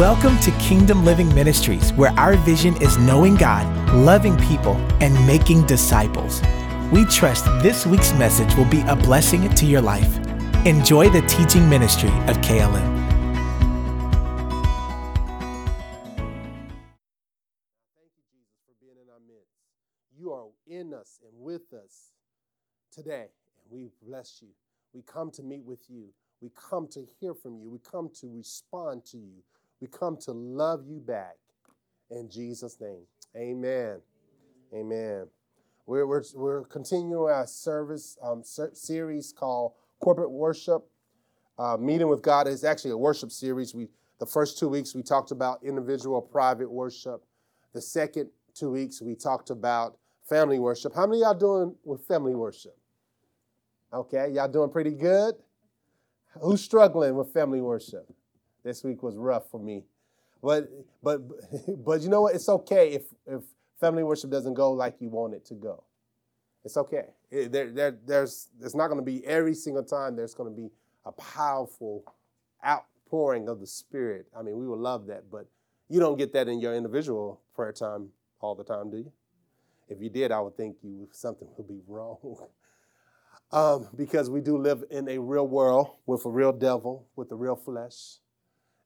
Welcome to Kingdom Living Ministries, where our vision is knowing God, loving people, and making disciples. We trust this week's message will be a blessing to your life. Enjoy the teaching ministry of KLM. Thank you, Jesus, for being in our midst. You are in us and with us today, and we bless you. We come to meet with you. We come to hear from you. We come to respond to you. We come to love you back. In Jesus' name, amen. Amen. We're, we're, we're continuing our service um, ser- series called Corporate Worship. Uh, Meeting with God is actually a worship series. We the first two weeks we talked about individual private worship. The second two weeks we talked about family worship. How many y'all doing with family worship? Okay, y'all doing pretty good. Who's struggling with family worship? This week was rough for me, but but but you know what? It's okay if if family worship doesn't go like you want it to go. It's okay. It, there, there, there's it's not going to be every single time. There's going to be a powerful outpouring of the Spirit. I mean, we would love that, but you don't get that in your individual prayer time all the time, do you? If you did, I would think you something would be wrong. um, because we do live in a real world with a real devil, with a real flesh.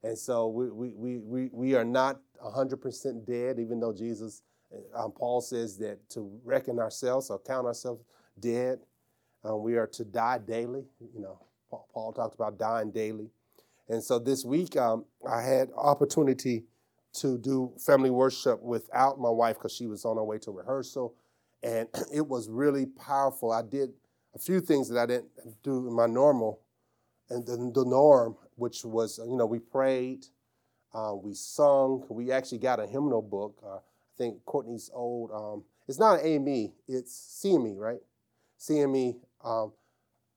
And so we, we, we, we, are not 100% dead, even though Jesus, um, Paul says that to reckon ourselves or count ourselves dead, um, we are to die daily. You know, Paul, Paul talked about dying daily. And so this week, um, I had opportunity to do family worship without my wife because she was on her way to rehearsal. And it was really powerful. I did a few things that I didn't do in my normal and the, the norm, which was, you know, we prayed, uh, we sung, we actually got a hymnal book. Uh, I think Courtney's old, um, it's not AME, it's CME, right? CME, um,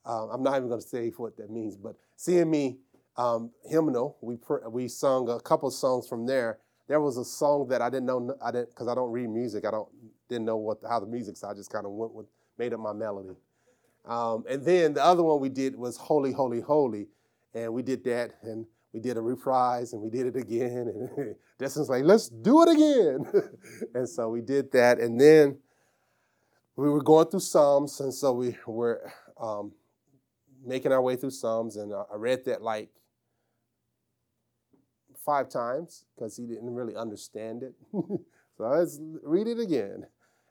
uh, I'm not even going to say what that means, but CME um, hymnal, we, pr- we sung a couple songs from there. There was a song that I didn't know, I didn't, because I don't read music, I don't, didn't know what how the music, so I just kind of went with, made up my melody. Um, and then the other one we did was Holy, Holy, Holy. And we did that and we did a reprise and we did it again. And Destin's like, let's do it again. and so we did that. And then we were going through Psalms. And so we were um, making our way through Psalms. And I read that like five times because he didn't really understand it. so let's read it again.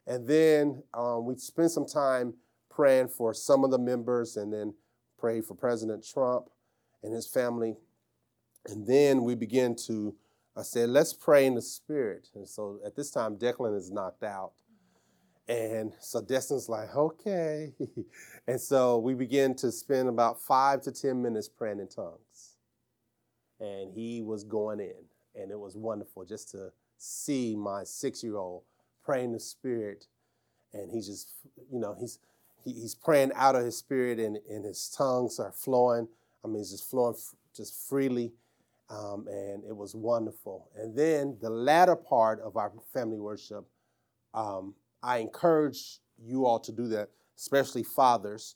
And then um, we spent some time praying for some of the members and then prayed for President Trump and his family. And then we begin to, I said, let's pray in the spirit. And so at this time, Declan is knocked out. And so Destin's like, okay. and so we begin to spend about five to 10 minutes praying in tongues. And he was going in. And it was wonderful just to see my six year old praying the spirit. And he just, you know, he's, he's praying out of his spirit and, and his tongues are flowing. I mean, it's just flowing just freely. Um, and it was wonderful. And then the latter part of our family worship, um, I encourage you all to do that, especially fathers,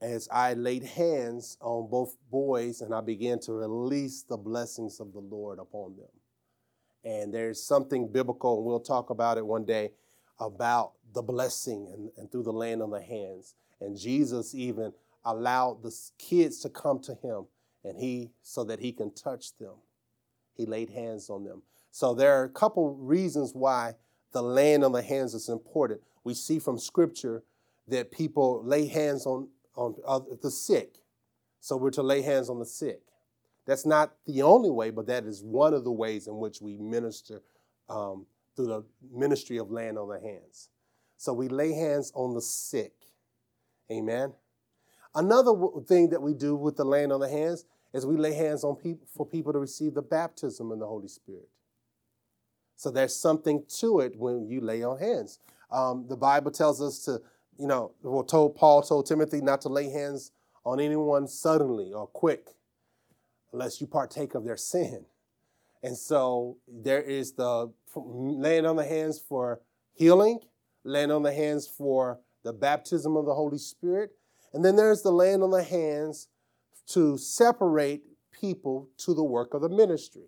as I laid hands on both boys and I began to release the blessings of the Lord upon them. And there's something biblical, and we'll talk about it one day, about the blessing and, and through the laying on the hands. And Jesus even allowed the kids to come to him and he so that he can touch them. He laid hands on them. So there are a couple reasons why the laying on the hands is important. We see from scripture that people lay hands on, on the sick. So we're to lay hands on the sick. That's not the only way, but that is one of the ways in which we minister um, through the ministry of laying on the hands. So we lay hands on the sick. Amen. Another thing that we do with the laying on the hands is we lay hands on people for people to receive the baptism in the Holy Spirit. So there's something to it when you lay on hands. Um, the Bible tells us to, you know, well, told Paul told Timothy not to lay hands on anyone suddenly or quick, unless you partake of their sin. And so there is the laying on the hands for healing, laying on the hands for the baptism of the Holy Spirit, and then there's the laying on the hands to separate people to the work of the ministry.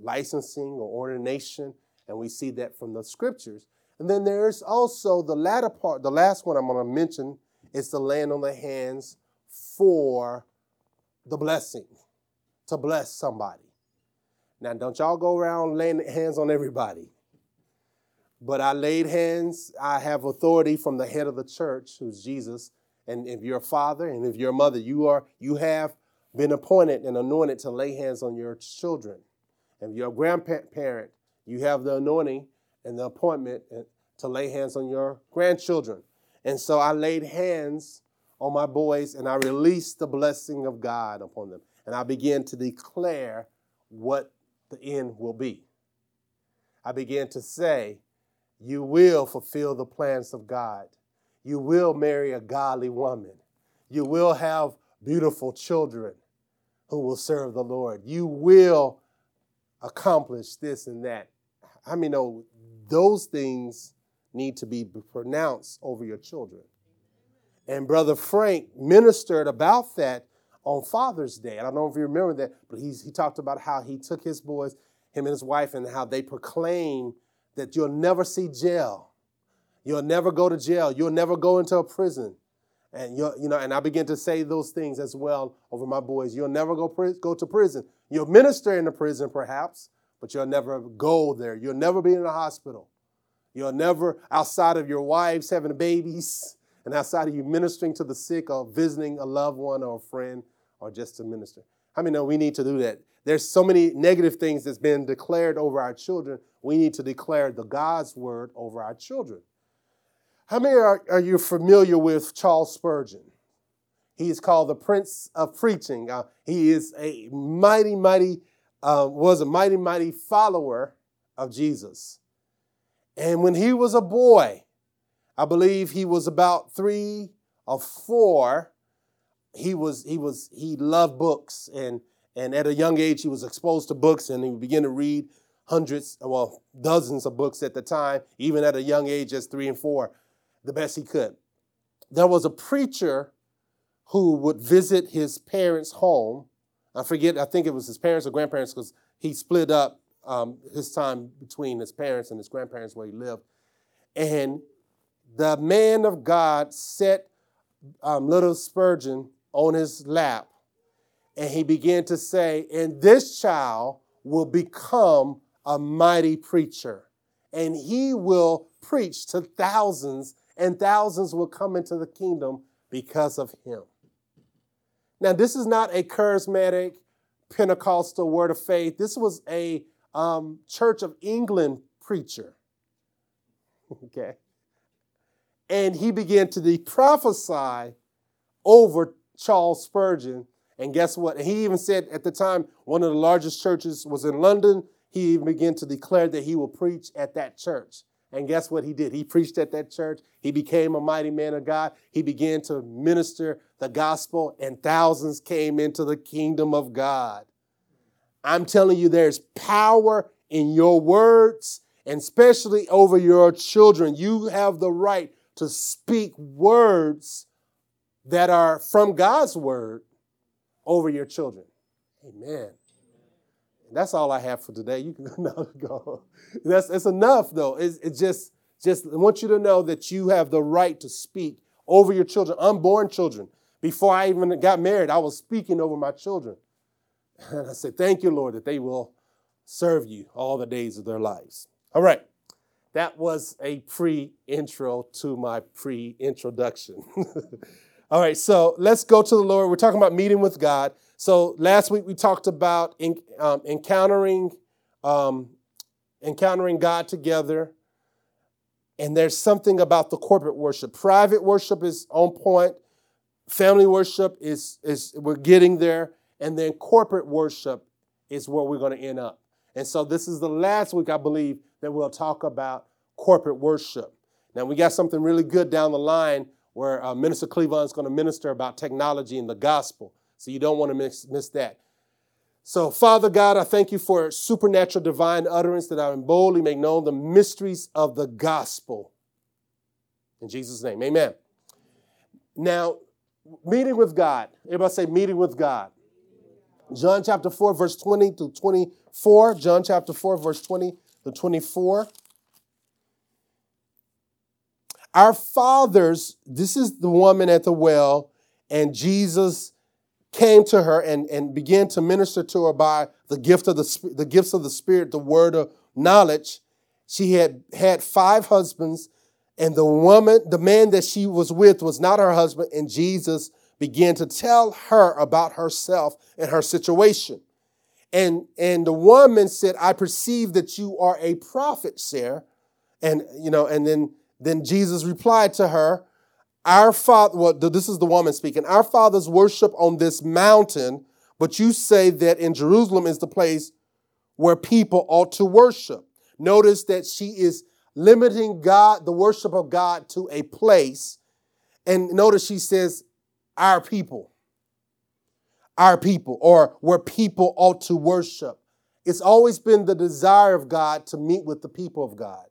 licensing or ordination, and we see that from the scriptures. And then there's also the latter part, the last one I'm going to mention is the laying on the hands for the blessing, to bless somebody. Now, don't y'all go around laying hands on everybody. But I laid hands, I have authority from the head of the church, who's Jesus. And if you're a father and if you're a mother, you are you have been appointed and anointed to lay hands on your children. If you're a grandparent, you have the anointing and the appointment uh, to lay hands on your grandchildren. And so I laid hands on my boys and I released the blessing of God upon them. And I began to declare what the end will be. I began to say, You will fulfill the plans of God. You will marry a godly woman. You will have beautiful children who will serve the Lord. You will accomplish this and that. I mean, know those things need to be pronounced over your children. And Brother Frank ministered about that on Father's Day. I don't know if you remember that, but he's, he talked about how he took his boys, him and his wife, and how they proclaim that you'll never see jail. You'll never go to jail. You'll never go into a prison. And you you know, and I begin to say those things as well over my boys. You'll never go go to prison. You'll minister in the prison, perhaps, but you'll never go there. You'll never be in a hospital. You'll never, outside of your wives having babies, and outside of you ministering to the sick or visiting a loved one or a friend or just to minister. How many know we need to do that? There's so many negative things that's been declared over our children. We need to declare the God's word over our children. How many are, are you familiar with Charles Spurgeon? He is called the Prince of Preaching. Uh, he is a mighty, mighty, uh, was a mighty, mighty follower of Jesus. And when he was a boy, I believe he was about three or four, he was he was he loved books and and at a young age he was exposed to books and he began to read hundreds, well, dozens of books at the time, even at a young age as three and four, the best he could. There was a preacher who would visit his parents' home. I forget, I think it was his parents or grandparents because he split up um, his time between his parents and his grandparents where he lived. And the man of God set um, little Spurgeon on his lap and he began to say, And this child will become a mighty preacher, and he will preach to thousands, and thousands will come into the kingdom because of him. Now, this is not a charismatic Pentecostal word of faith. This was a um, Church of England preacher. okay. And he began to prophesy over Charles Spurgeon. And guess what? He even said at the time, one of the largest churches was in London. He even began to declare that he will preach at that church. And guess what he did? He preached at that church. He became a mighty man of God. He began to minister the gospel, and thousands came into the kingdom of God. I'm telling you, there's power in your words, and especially over your children. You have the right to speak words that are from God's word over your children. Amen. That's all I have for today. You can now go. That's it's enough though. It's, it's just just I want you to know that you have the right to speak over your children, unborn children. Before I even got married, I was speaking over my children. And I said, Thank you, Lord, that they will serve you all the days of their lives. All right. That was a pre intro to my pre introduction. all right, so let's go to the Lord. We're talking about meeting with God. So last week we talked about in, um, encountering, um, encountering God together. And there's something about the corporate worship. Private worship is on point. Family worship is, is we're getting there. And then corporate worship is where we're going to end up. And so this is the last week, I believe, that we'll talk about corporate worship. Now, we got something really good down the line where uh, Minister Cleveland is going to minister about technology and the gospel. So you don't want to miss, miss that. So, Father God, I thank you for supernatural divine utterance that I boldly make known the mysteries of the gospel. In Jesus' name, amen. Now, meeting with God. Everybody say, meeting with God. John chapter 4, verse 20 to 24. John chapter 4, verse 20 to 24. Our fathers, this is the woman at the well, and Jesus came to her and, and began to minister to her by the gift of the, the gifts of the Spirit, the word of knowledge. She had had five husbands, and the woman, the man that she was with, was not her husband, and Jesus began to tell her about herself and her situation. And, and the woman said, I perceive that you are a prophet, Sarah. And, you know, and then, then Jesus replied to her, our father, well, this is the woman speaking, our fathers worship on this mountain, but you say that in Jerusalem is the place where people ought to worship. Notice that she is limiting God, the worship of God, to a place. And notice she says, our people. Our people, or where people ought to worship. It's always been the desire of God to meet with the people of God.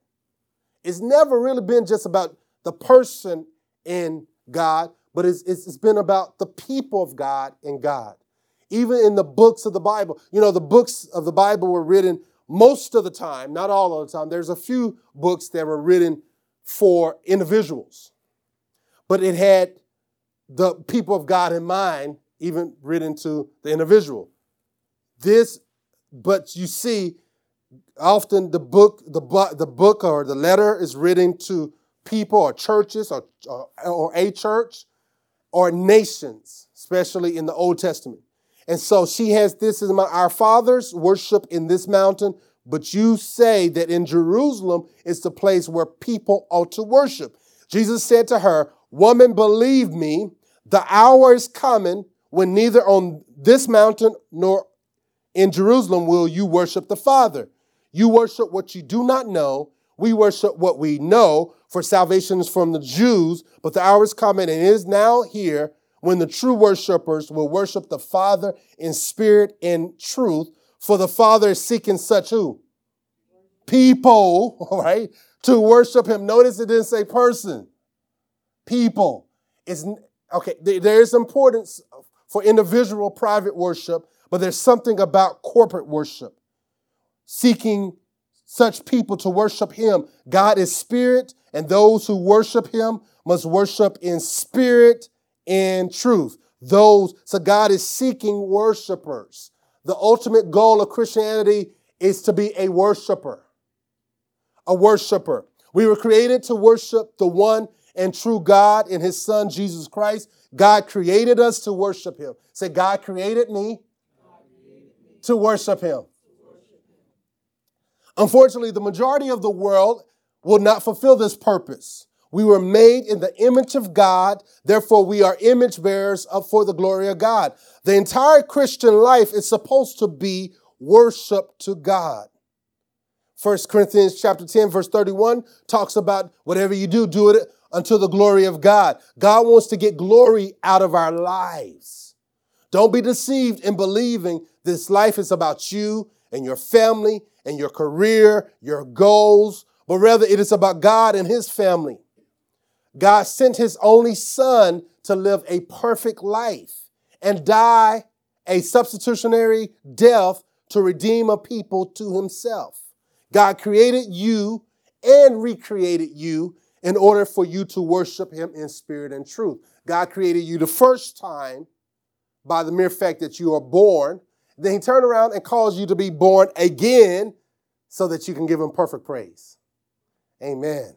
It's never really been just about the person in God, but it's, it's been about the people of God and God. Even in the books of the Bible, you know, the books of the Bible were written most of the time, not all of the time. There's a few books that were written for individuals, but it had the people of God in mind, even written to the individual. This, but you see, often the book, the, the book or the letter is written to people or churches or, or, or a church or nations, especially in the Old Testament. And so she has this as my, our fathers worship in this mountain, but you say that in Jerusalem is the place where people ought to worship. Jesus said to her, Woman, believe me, the hour is coming when neither on this mountain nor in Jerusalem will you worship the Father. You worship what you do not know. We worship what we know, for salvation is from the Jews, but the hour is coming and is now here when the true worshipers will worship the Father in spirit and truth, for the Father is seeking such who? People, right, to worship him. Notice it didn't say person. People. It's okay, there is importance for individual private worship, but there's something about corporate worship. Seeking such people to worship him. God is spirit, and those who worship him must worship in spirit and truth. Those, so God is seeking worshipers. The ultimate goal of Christianity is to be a worshiper. A worshiper. We were created to worship the one and true God in his son, Jesus Christ. God created us to worship him. Say, God created me, God created me. to worship him. Unfortunately, the majority of the world will not fulfill this purpose. We were made in the image of God, therefore, we are image bearers for the glory of God. The entire Christian life is supposed to be worship to God. 1 Corinthians chapter 10, verse 31 talks about whatever you do, do it unto the glory of God. God wants to get glory out of our lives. Don't be deceived in believing this life is about you and your family and your career, your goals, but rather it is about God and his family. God sent his only son to live a perfect life and die a substitutionary death to redeem a people to himself. God created you and recreated you in order for you to worship him in spirit and truth. God created you the first time by the mere fact that you are born. Then he turned around and caused you to be born again so that you can give him perfect praise. Amen.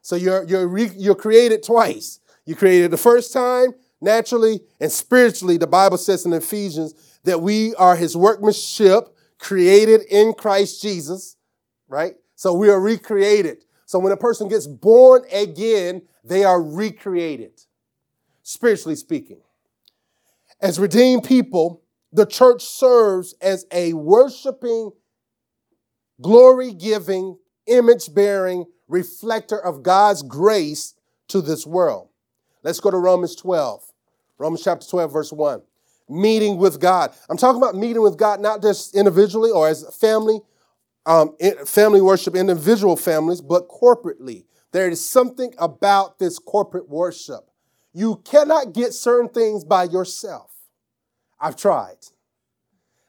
So you're, you're, re, you're created twice. You created the first time naturally and spiritually. The Bible says in Ephesians that we are his workmanship created in Christ Jesus, right? So we are recreated. So when a person gets born again, they are recreated, spiritually speaking. As redeemed people, the church serves as a worshiping glory giving, image bearing reflector of God's grace to this world. Let's go to Romans 12. Romans chapter 12, verse 1. Meeting with God. I'm talking about meeting with God not just individually or as family, um, family worship, individual families, but corporately. There is something about this corporate worship. You cannot get certain things by yourself. I've tried.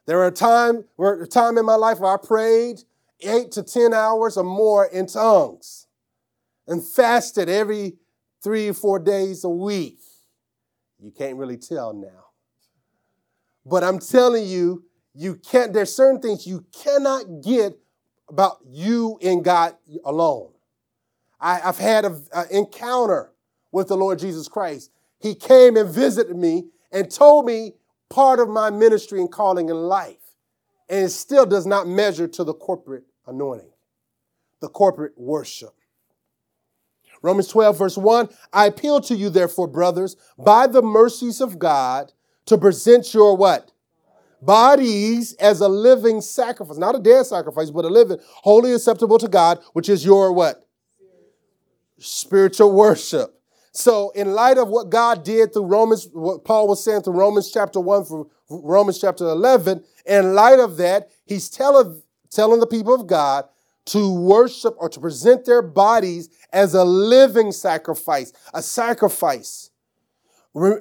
There were a time, were a time in my life where I prayed eight to 10 hours or more in tongues and fasted every three or four days a week. You can't really tell now. But I'm telling you, you can't, there's certain things you cannot get about you and God alone. I, have had an encounter with the Lord Jesus Christ. He came and visited me and told me part of my ministry and calling in life. And it still does not measure to the corporate anointing, the corporate worship. Romans 12, verse 1 I appeal to you, therefore, brothers, by the mercies of God, to present your what? Bodies as a living sacrifice, not a dead sacrifice, but a living, holy, acceptable to God, which is your what? Spiritual worship. So, in light of what God did through Romans, what Paul was saying through Romans chapter 1 through Romans chapter 11, in light of that, he's telling, telling the people of God to worship or to present their bodies as a living sacrifice, a sacrifice.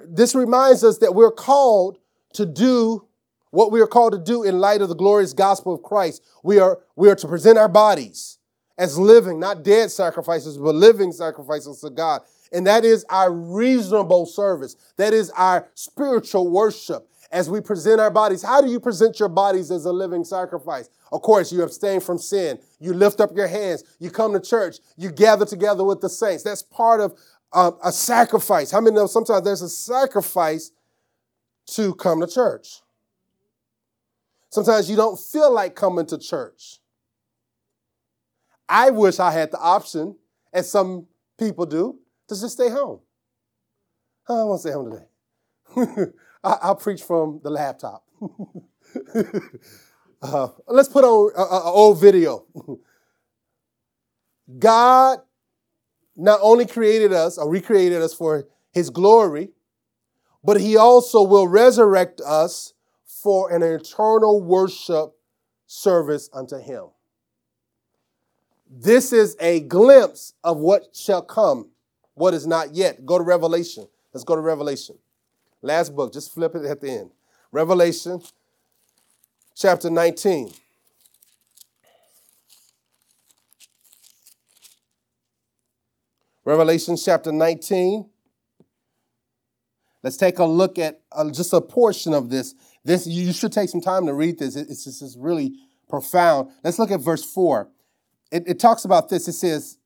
This reminds us that we're called to do what we are called to do in light of the glorious gospel of Christ. We are, we are to present our bodies as living, not dead sacrifices, but living sacrifices to God. And that is our reasonable service. That is our spiritual worship as we present our bodies. How do you present your bodies as a living sacrifice? Of course, you abstain from sin. You lift up your hands. You come to church. You gather together with the saints. That's part of um, a sacrifice. How many know sometimes there's a sacrifice to come to church? Sometimes you don't feel like coming to church. I wish I had the option, as some people do, to just stay home. I don't want to stay home today. I, will preach from the laptop. uh, let's put on an old video. God not only created us or recreated us for his glory, but he also will resurrect us for an eternal worship service unto him. This is a glimpse of what shall come what is not yet. Go to Revelation. Let's go to Revelation. Last book, just flip it at the end. Revelation chapter 19. Revelation chapter 19. Let's take a look at uh, just a portion of this. This you should take some time to read this. It's just it's really profound. Let's look at verse 4. It, it talks about this. It says,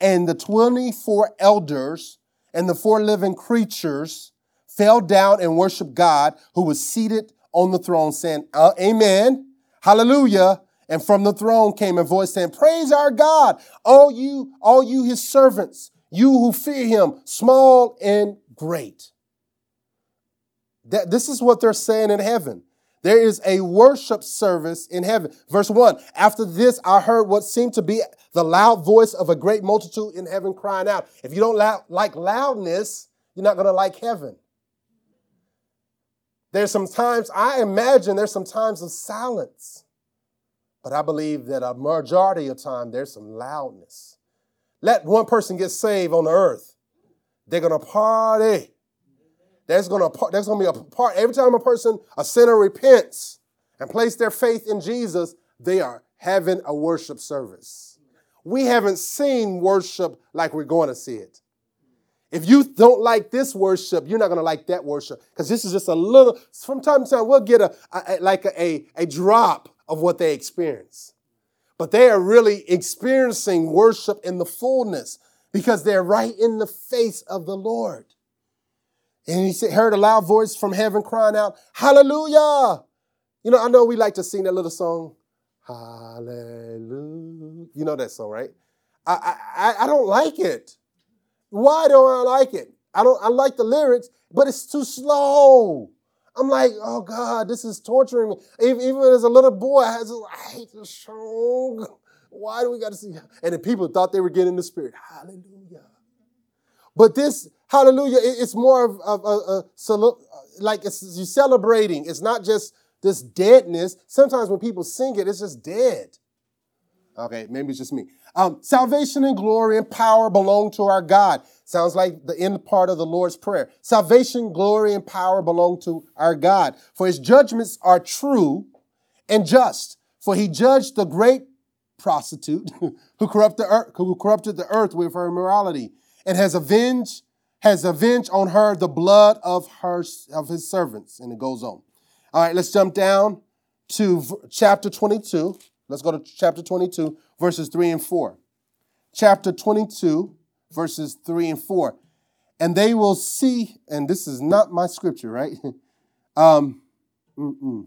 and the 24 elders and the four living creatures fell down and worshiped God who was seated on the throne, saying, uh, Amen, hallelujah. And from the throne came a voice saying, Praise our God, all you, all you his servants, you who fear him, small and great. That, this is what they're saying in heaven. There is a worship service in heaven. Verse 1 After this, I heard what seemed to be the loud voice of a great multitude in heaven crying out. If you don't like loudness, you're not going to like heaven. There's some times, I imagine there's some times of silence, but I believe that a majority of time there's some loudness. Let one person get saved on the earth, they're going to party. To there's going to be a part every time a person a sinner repents and place their faith in Jesus, they are having a worship service. We haven't seen worship like we're going to see it. If you don't like this worship, you're not going to like that worship because this is just a little. From time to time, we'll get a, a like a, a drop of what they experience, but they are really experiencing worship in the fullness because they're right in the face of the Lord. And he heard a loud voice from heaven crying out, Hallelujah! You know, I know we like to sing that little song, Hallelujah. You know that song, right? I, I, I don't like it. Why don't I like it? I don't I like the lyrics, but it's too slow. I'm like, oh God, this is torturing me. Even, as a little boy, I, was, I hate this song. Why do we got to sing? And the people thought they were getting the spirit. Hallelujah. But this hallelujah, it's more of, of, of, of like it's you're celebrating. It's not just this deadness. Sometimes when people sing it, it's just dead. Okay, maybe it's just me. Um, salvation and glory and power belong to our God. Sounds like the end part of the Lord's Prayer. Salvation, glory, and power belong to our God. For his judgments are true and just. For he judged the great prostitute who the earth, who corrupted the earth with her immorality, and has avenged has avenged on her the blood of her of his servants. And it goes on. All right, let's jump down to chapter 22. Let's go to chapter 22, verses 3 and 4. Chapter 22, verses 3 and 4. And they will see, and this is not my scripture, right? um, mm-mm.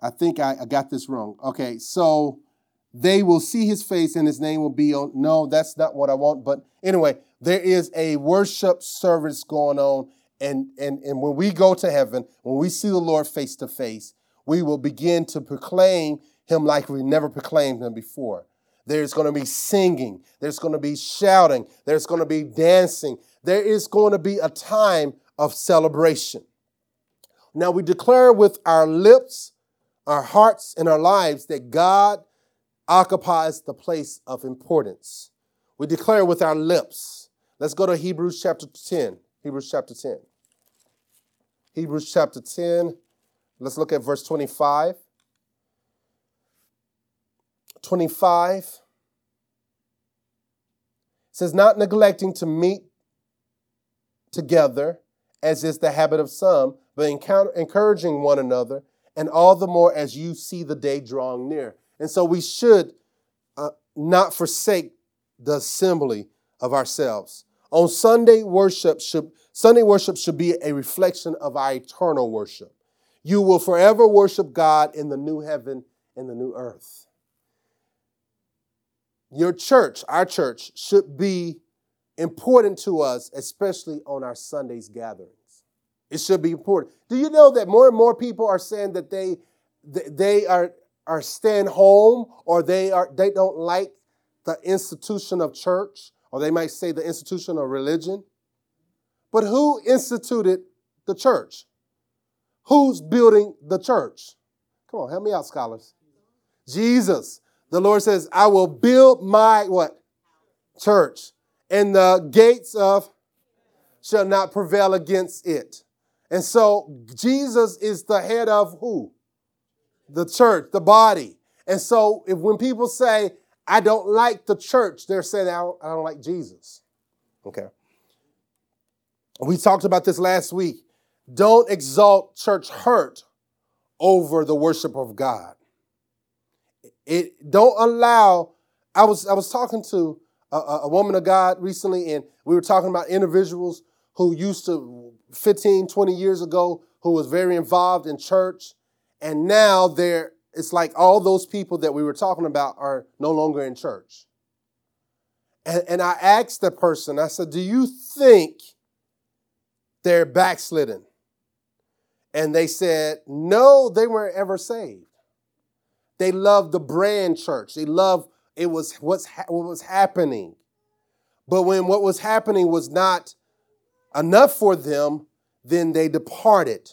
I think I, I got this wrong. Okay, so they will see his face and his name will be on. No, that's not what I want. But anyway, there is a worship service going on. And, and, and when we go to heaven, when we see the Lord face to face, we will begin to proclaim him like we never proclaimed him before. There's going to be singing. There's going to be shouting. There's going to be dancing. There is going to be a time of celebration. Now we declare with our lips, our hearts, and our lives that God occupies the place of importance. We declare with our lips. Let's go to Hebrews chapter 10. Hebrews chapter 10. Hebrews chapter 10. Let's look at verse 25. 25 says, Not neglecting to meet together, as is the habit of some, but encouraging one another, and all the more as you see the day drawing near. And so we should uh, not forsake the assembly of ourselves. On Sunday worship should Sunday worship should be a reflection of our eternal worship. You will forever worship God in the new heaven and the new earth. Your church, our church, should be important to us, especially on our Sundays gatherings. It should be important. Do you know that more and more people are saying that they they are are staying home or they are they don't like the institution of church or they might say the institution of religion. But who instituted the church? Who's building the church? Come on, help me out, scholars. Jesus. The Lord says, I will build my what? Church. And the gates of shall not prevail against it. And so Jesus is the head of who? The church, the body. And so if when people say, I don't like the church, they're saying, I don't, like Jesus. Okay. We talked about this last week. Don't exalt church hurt over the worship of God. It don't allow. I was I was talking to a, a, woman of God recently, and we were talking about individuals who used to 15, 20 years ago who was very involved in church, and now they're it's like all those people that we were talking about are no longer in church. And, and I asked the person, I said, Do you think they're backslidden? And they said, No, they weren't ever saved. They loved the brand church. They loved it was what's ha- what was happening. But when what was happening was not enough for them, then they departed.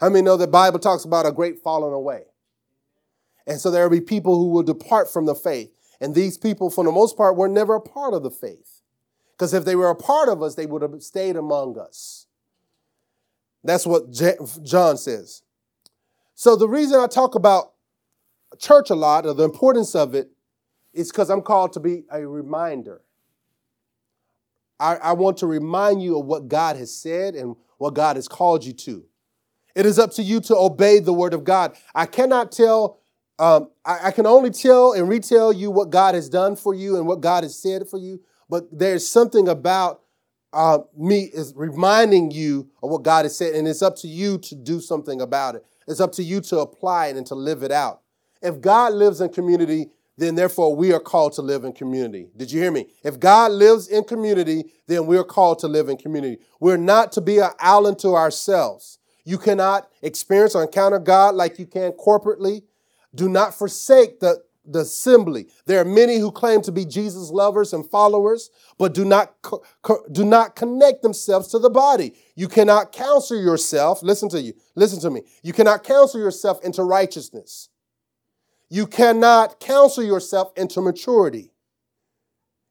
How many know the Bible talks about a great falling away? And so there will be people who will depart from the faith. And these people, for the most part, were never a part of the faith. Because if they were a part of us, they would have stayed among us. That's what John says. So the reason I talk about church a lot, or the importance of it, is because I'm called to be a reminder. I, I want to remind you of what God has said and what God has called you to. It is up to you to obey the word of God. I cannot tell um, I, I, can only tell and retell you what God has done for you and what God has said for you, but there's something about uh, me is reminding you of what God has said, and it's up to you to do something about it. It's up to you to apply it and to live it out. If God lives in community, then therefore we are called to live in community. Did you hear me? If God lives in community, then we're called to live in community. We're not to be an island to ourselves. You cannot experience or encounter God like you can corporately do not forsake the, the assembly. There are many who claim to be Jesus lovers and followers, but do not, co- co- do not connect themselves to the body. You cannot counsel yourself, listen to you, listen to me. You cannot counsel yourself into righteousness. You cannot counsel yourself into maturity.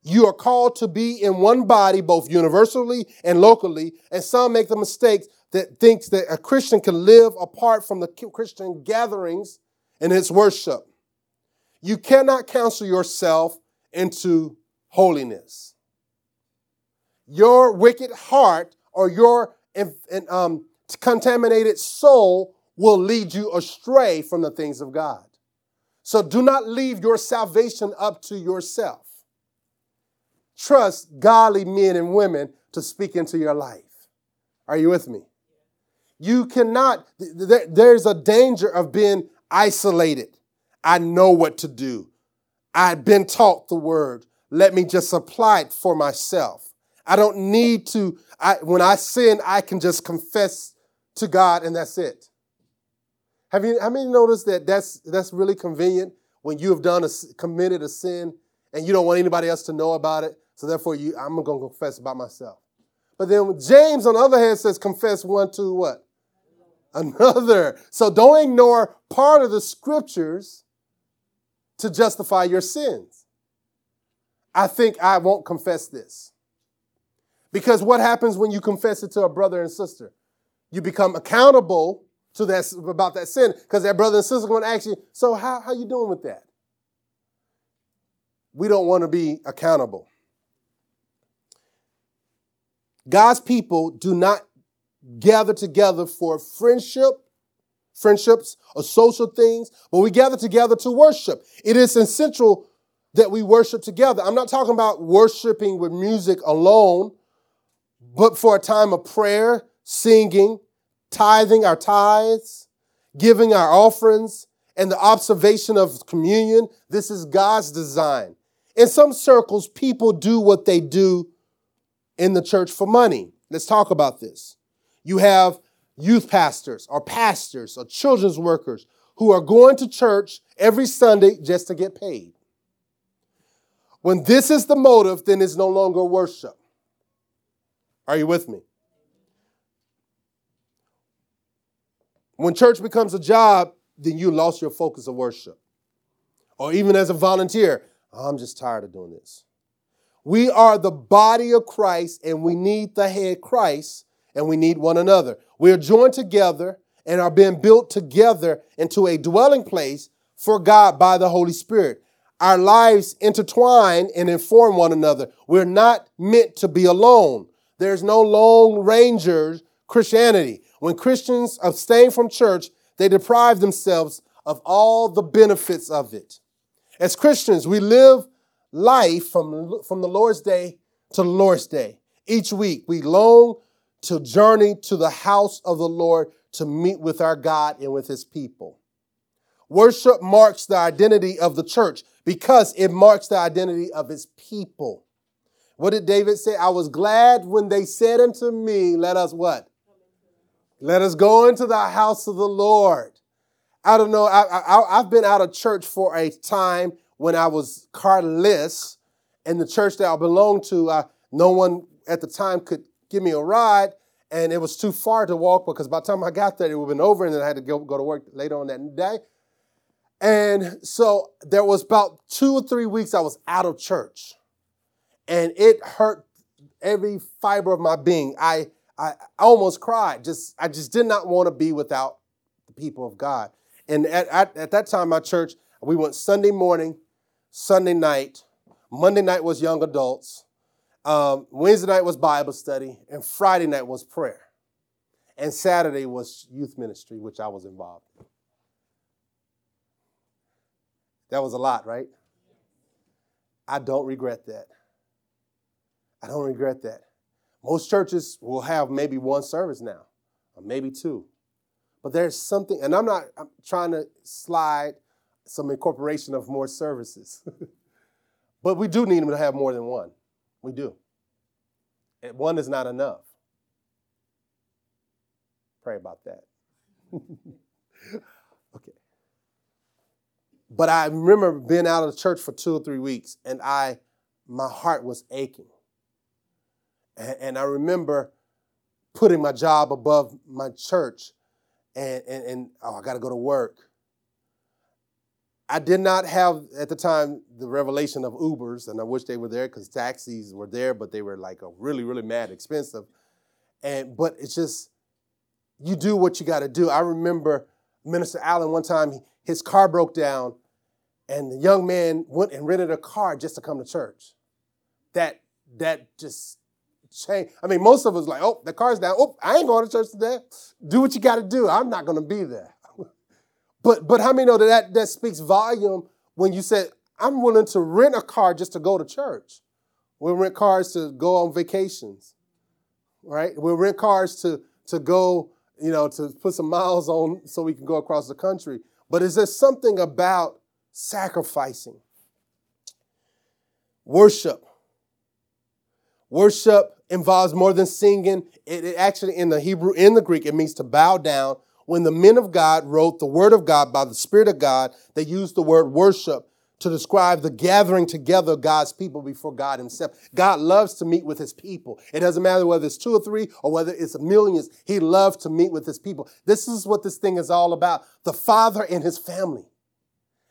You are called to be in one body, both universally and locally, and some make the mistake that thinks that a Christian can live apart from the Christian gatherings and its worship. You cannot counsel yourself into holiness. Your wicked heart or your um, contaminated soul will lead you astray from the things of God. So do not leave your salvation up to yourself. Trust godly men and women to speak into your life. Are you with me? You cannot, there's a danger of being isolated. I know what to do. I've been taught the word. Let me just apply it for myself. I don't need to, I, when I sin, I can just confess to God and that's it. Have you, how many noticed that that's, that's really convenient when you have done a, committed a sin and you don't want anybody else to know about it? So therefore, you, I'm going to confess about myself. But then James, on the other hand, says confess one to what? Another. So don't ignore part of the scriptures to justify your sins. I think I won't confess this. Because what happens when you confess it to a brother and sister? You become accountable to that about that sin because that brother and sister going to ask you, so how, how you doing with that? We don't want to be accountable. God's people do not gather together for friendship, friendships or social things, but we gather together to worship. It is essential that we worship together. I'm not talking about worshiping with music alone, but for a time of prayer, singing, tithing our tithes, giving our offerings, and the observation of communion. This is God's design. In some circles, people do what they do in the church for money. Let's talk about this. You have youth pastors or pastors or children's workers who are going to church every Sunday just to get paid. When this is the motive, then it's no longer worship. Are you with me? When church becomes a job, then you lost your focus of worship. Or even as a volunteer, I'm just tired of doing this. We are the body of Christ and we need the head Christ and we need one another. We are joined together and are being built together into a dwelling place for God by the Holy Spirit. Our lives intertwine and inform one another. We're not meant to be alone. There's no lone rangers Christianity. When Christians abstain from church, they deprive themselves of all the benefits of it. As Christians, we live life from, from the Lord's day to the Lord's day. Each week, we long to journey to the house of the Lord to meet with our God and with his people. Worship marks the identity of the church because it marks the identity of his people. What did David say? I was glad when they said unto me, Let us what? Let us go into the house of the Lord. I don't know. I, have been out of church for a time when I was carless, and the church that I belonged to, uh, no one at the time could give me a ride, and it was too far to walk because by the time I got there, it would have been over, and then I had to go, go to work later on that day. And so there was about two or three weeks I was out of church, and it hurt every fiber of my being. I I almost cried. Just I just did not want to be without the people of God. And at, at, at that time, my church, we went Sunday morning, Sunday night, Monday night was young adults, um, Wednesday night was Bible study, and Friday night was prayer. And Saturday was youth ministry, which I was involved in. That was a lot, right? I don't regret that. I don't regret that. Most churches will have maybe one service now, or maybe two. But there's something, and I'm not I'm trying to slide some incorporation of more services. but we do need them to have more than one. We do. And one is not enough. Pray about that. okay. But I remember being out of the church for two or three weeks, and I, my heart was aching. And, and I remember putting my job above my church and, and, and oh, I got to go to work. I did not have at the time the revelation of Ubers, and I wish they were there because taxis were there, but they were like a really, really mad expensive. And but it's just you do what you got to do. I remember Minister Allen one time his car broke down, and the young man went and rented a car just to come to church. That that just changed. I mean, most of us like, oh, the car's down. Oh, I ain't going to church today. Do what you got to do. I'm not going to be there. But but how many know that, that that speaks volume when you say I'm willing to rent a car just to go to church. We'll rent cars to go on vacations, right? We'll rent cars to to go, you know, to put some miles on so we can go across the country. But is there something about sacrificing? Worship. Worship involves more than singing. It, it actually in the Hebrew, in the Greek, it means to bow down when the men of God wrote the word of God by the Spirit of God, they used the word worship to describe the gathering together of God's people before God Himself. God loves to meet with His people. It doesn't matter whether it's two or three or whether it's millions, He loves to meet with His people. This is what this thing is all about the Father and His family.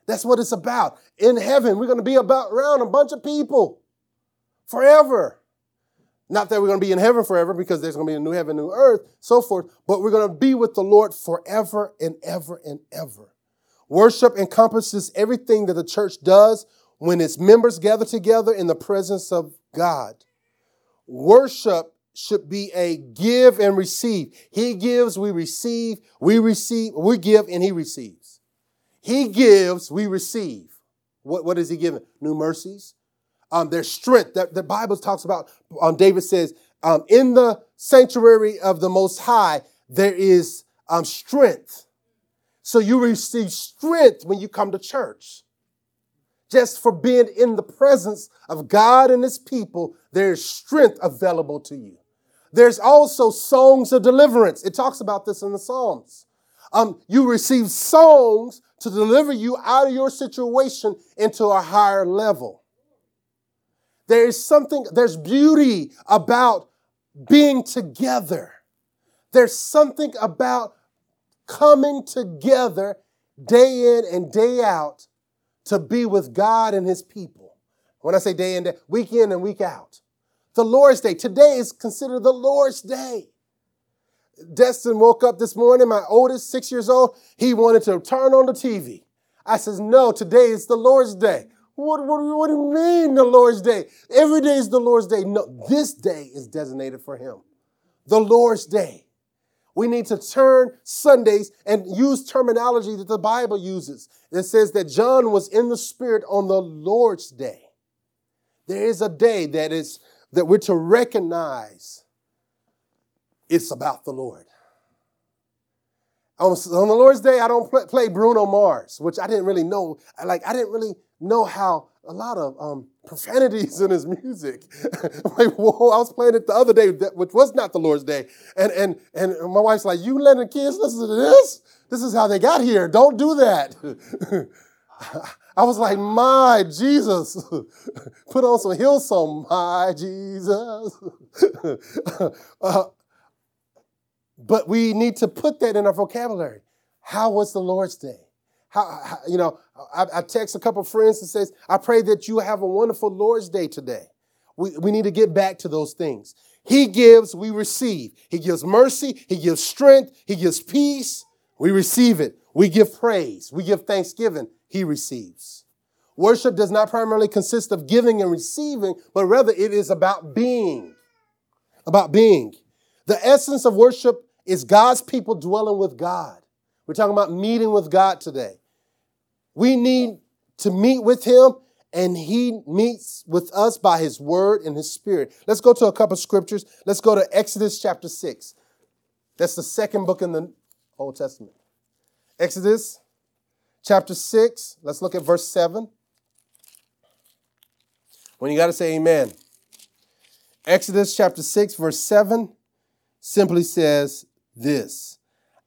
That's what it's about. In heaven, we're going to be about around a bunch of people forever. Not that we're going to be in heaven forever because there's going to be a new heaven, new earth, so forth, but we're going to be with the Lord forever and ever and ever. Worship encompasses everything that the church does when its members gather together in the presence of God. Worship should be a give and receive. He gives, we receive, we receive, we give, and he receives. He gives, we receive. What, what is he giving? New mercies, um, their strength. The, the Bible talks about, um, David says, um, in the sanctuary of the Most High, there is um, strength. So you receive strength when you come to church. Just for being in the presence of God and His people, there's strength available to you. There's also songs of deliverance. It talks about this in the Psalms. Um, you receive songs to deliver you out of your situation into a higher level. There is something, there's beauty about being together. There's something about coming together day in and day out to be with God and his people. When I say day in, day, week in and week out. The Lord's Day. Today is considered the Lord's Day. Destin woke up this morning, my oldest, six years old, he wanted to turn on the TV. I says, no, today is the Lord's Day. What, what, what do you mean the Lord's day? Every day is the Lord's day. No, this day is designated for him. The Lord's day. We need to turn Sundays and use terminology that the Bible uses. It says that John was in the Spirit on the Lord's day. There is a day that is that we're to recognize it's about the Lord. On, on the Lord's day, I don't play Bruno Mars, which I didn't really know. Like I didn't really know how a lot of um, profanities in his music. like, whoa, I was playing it the other day, which was not the Lord's day. And, and, and my wife's like, you letting kids listen to this? This is how they got here. Don't do that. I was like, my Jesus. Put on some Hillsong, my Jesus. uh, but we need to put that in our vocabulary. How was the Lord's day? How, how you know, I, I, text a couple friends and says, I pray that you have a wonderful Lord's Day today. We, we need to get back to those things. He gives, we receive. He gives mercy, He gives strength, He gives peace. We receive it. We give praise, we give thanksgiving. He receives. Worship does not primarily consist of giving and receiving, but rather it is about being. About being. The essence of worship is God's people dwelling with God. We're talking about meeting with God today. We need to meet with him and he meets with us by his word and his spirit. Let's go to a couple scriptures. Let's go to Exodus chapter 6. That's the second book in the Old Testament. Exodus chapter 6. Let's look at verse 7. When you got to say amen. Exodus chapter 6, verse 7 simply says this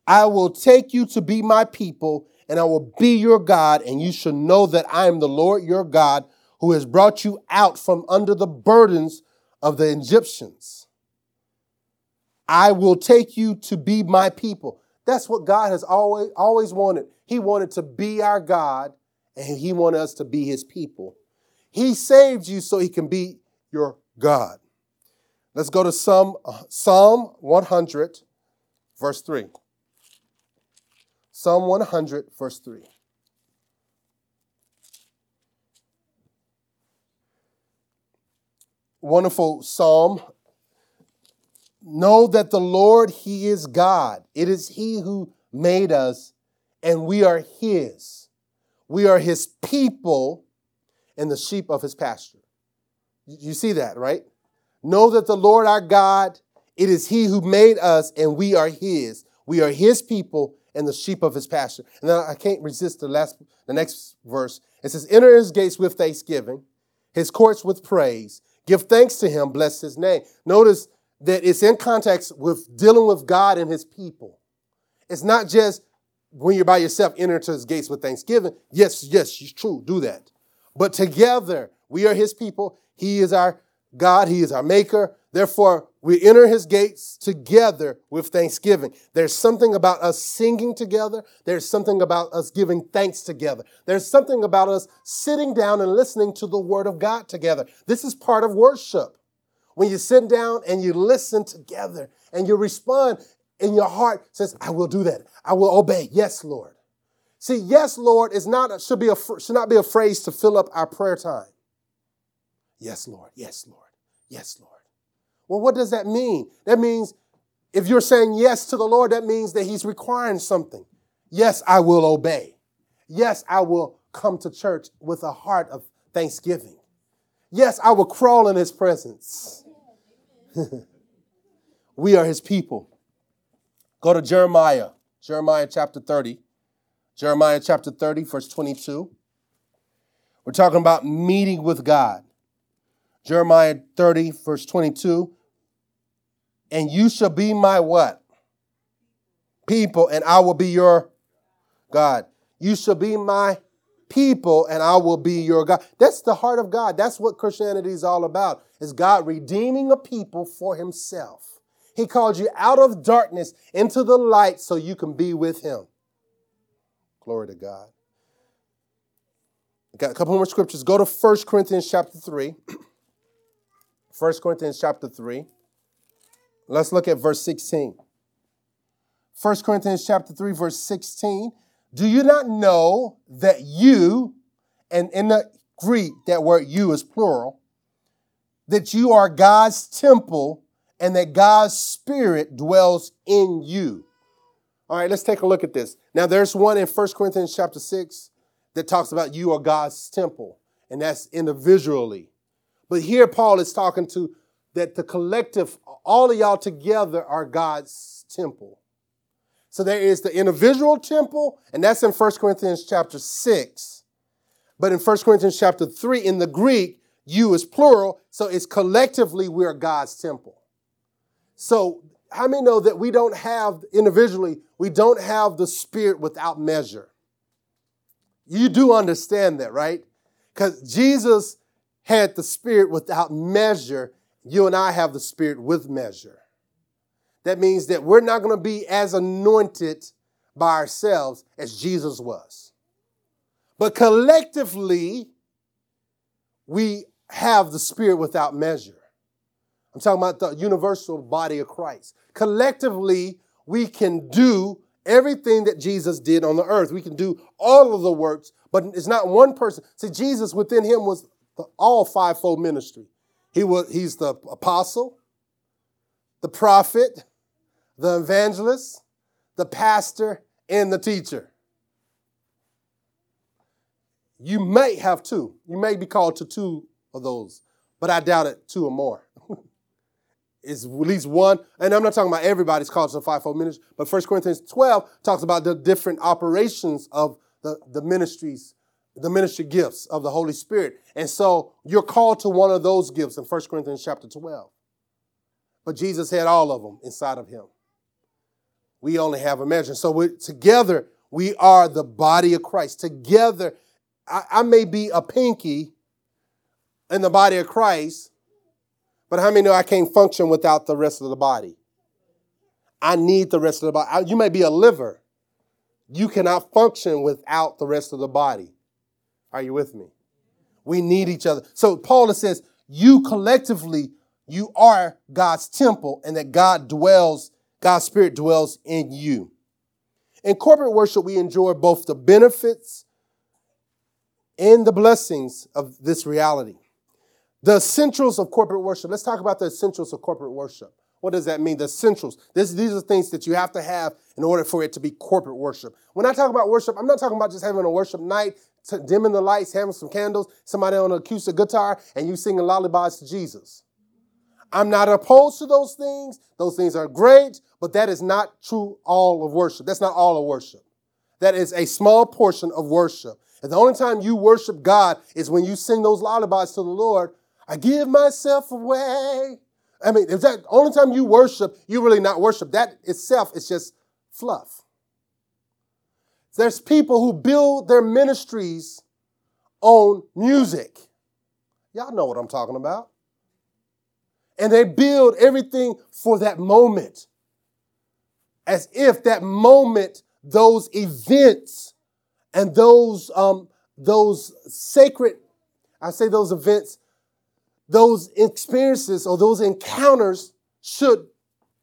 I will take you to be my people and I will be your God, and you shall know that I am the Lord your God who has brought you out from under the burdens of the Egyptians. I will take you to be my people. That's what God has always, always wanted. He wanted to be our God and he wanted us to be his people. He saved you so he can be your God. Let's go to Psalm, uh, Psalm 100, verse 3. Psalm 100, verse 3. Wonderful psalm. Know that the Lord, He is God. It is He who made us, and we are His. We are His people and the sheep of His pasture. You see that, right? Know that the Lord our God, it is He who made us, and we are His. We are His people and the sheep of His pasture. And then I can't resist the last, the next verse. It says, "Enter His gates with thanksgiving, His courts with praise. Give thanks to Him, bless His name." Notice that it's in context with dealing with God and His people. It's not just when you're by yourself, enter to His gates with thanksgiving. Yes, yes, it's true. Do that. But together, we are His people. He is our God, He is our maker. Therefore, we enter His gates together with thanksgiving. There's something about us singing together. There's something about us giving thanks together. There's something about us sitting down and listening to the Word of God together. This is part of worship. When you sit down and you listen together and you respond in your heart says, I will do that. I will obey. Yes, Lord. See, yes, Lord is not should be a, should not be a phrase to fill up our prayer time. Yes, Lord. Yes, Lord. Yes, Lord. Well, what does that mean? That means if you're saying yes to the Lord, that means that He's requiring something. Yes, I will obey. Yes, I will come to church with a heart of thanksgiving. Yes, I will crawl in His presence. we are His people. Go to Jeremiah, Jeremiah chapter 30. Jeremiah chapter 30, verse 22. We're talking about meeting with God. Jeremiah 30, verse 22. And you shall be my what? People, and I will be your God. You shall be my people, and I will be your God. That's the heart of God. That's what Christianity is all about. Is God redeeming a people for himself. He called you out of darkness into the light so you can be with him. Glory to God. Got a couple more scriptures. Go to 1 Corinthians chapter 3. 1 Corinthians chapter 3. Let's look at verse 16. 1 Corinthians chapter 3, verse 16. Do you not know that you, and in the Greek, that word you is plural, that you are God's temple and that God's Spirit dwells in you? All right, let's take a look at this. Now, there's one in 1 Corinthians chapter 6 that talks about you are God's temple, and that's individually. But here Paul is talking to that the collective, all of y'all together are God's temple. So there is the individual temple, and that's in 1 Corinthians chapter 6. But in 1 Corinthians chapter 3, in the Greek, you is plural, so it's collectively we are God's temple. So how many know that we don't have individually, we don't have the spirit without measure? You do understand that, right? Because Jesus had the Spirit without measure, you and I have the Spirit with measure. That means that we're not going to be as anointed by ourselves as Jesus was. But collectively, we have the Spirit without measure. I'm talking about the universal body of Christ. Collectively, we can do everything that Jesus did on the earth. We can do all of the works, but it's not one person. See, Jesus within him was the, all fivefold ministry. He was, he's the apostle, the prophet, the evangelist, the pastor, and the teacher. You may have two. You may be called to two of those, but I doubt it, two or more. it's at least one, and I'm not talking about everybody's called to the fivefold ministry, but 1 Corinthians 12 talks about the different operations of the, the ministries the ministry gifts of the Holy Spirit. And so you're called to one of those gifts in 1 Corinthians chapter 12. But Jesus had all of them inside of him. We only have a measure. So we together, we are the body of Christ. Together, I, I may be a pinky in the body of Christ, but how many know I can't function without the rest of the body? I need the rest of the body. You may be a liver. You cannot function without the rest of the body. Are you with me? We need each other. So Paul says, you collectively, you are God's temple and that God dwells, God's spirit dwells in you. In corporate worship, we enjoy both the benefits and the blessings of this reality. The essentials of corporate worship. Let's talk about the essentials of corporate worship. What does that mean? The essentials. This, these are things that you have to have in order for it to be corporate worship. When I talk about worship, I'm not talking about just having a worship night, dimming the lights, having some candles, somebody on an acoustic guitar, and you singing lullabies to Jesus. I'm not opposed to those things. Those things are great, but that is not true all of worship. That's not all of worship. That is a small portion of worship. And the only time you worship God is when you sing those lullabies to the Lord. I give myself away. I mean, is that only time you worship, you really not worship. That itself is just fluff. There's people who build their ministries on music. Y'all know what I'm talking about. And they build everything for that moment. As if that moment, those events and those, um, those sacred, I say those events, those experiences or those encounters should,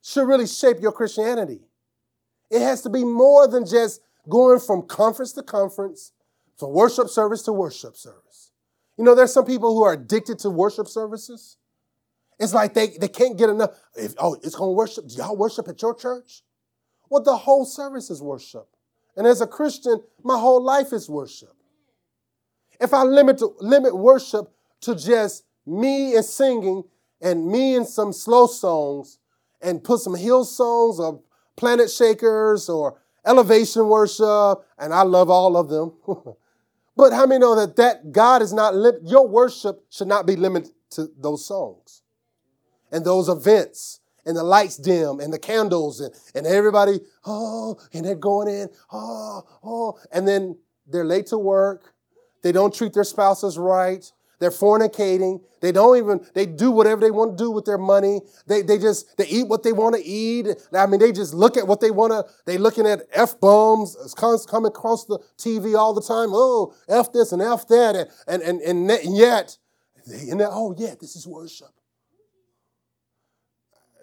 should really shape your Christianity. It has to be more than just going from conference to conference, from worship service to worship service. You know, there's some people who are addicted to worship services. It's like they, they can't get enough. If, oh, it's going to worship. Do y'all worship at your church? Well, the whole service is worship. And as a Christian, my whole life is worship. If I limit, limit worship to just me and singing and me and some slow songs and put some Hillsongs or Planetshakers or elevation worship, and I love all of them. but how many know that, that God is not, lim- your worship should not be limited to those songs and those events and the lights dim and the candles and, and everybody, oh, and they're going in, oh, oh, and then they're late to work. They don't treat their spouses right. They're fornicating. They don't even, they do whatever they want to do with their money. They, they just, they eat what they want to eat. I mean, they just look at what they want to, they looking at F-bombs const coming across the TV all the time. Oh, F this and F that. And, and, and, and yet, and oh, yeah, this is worship.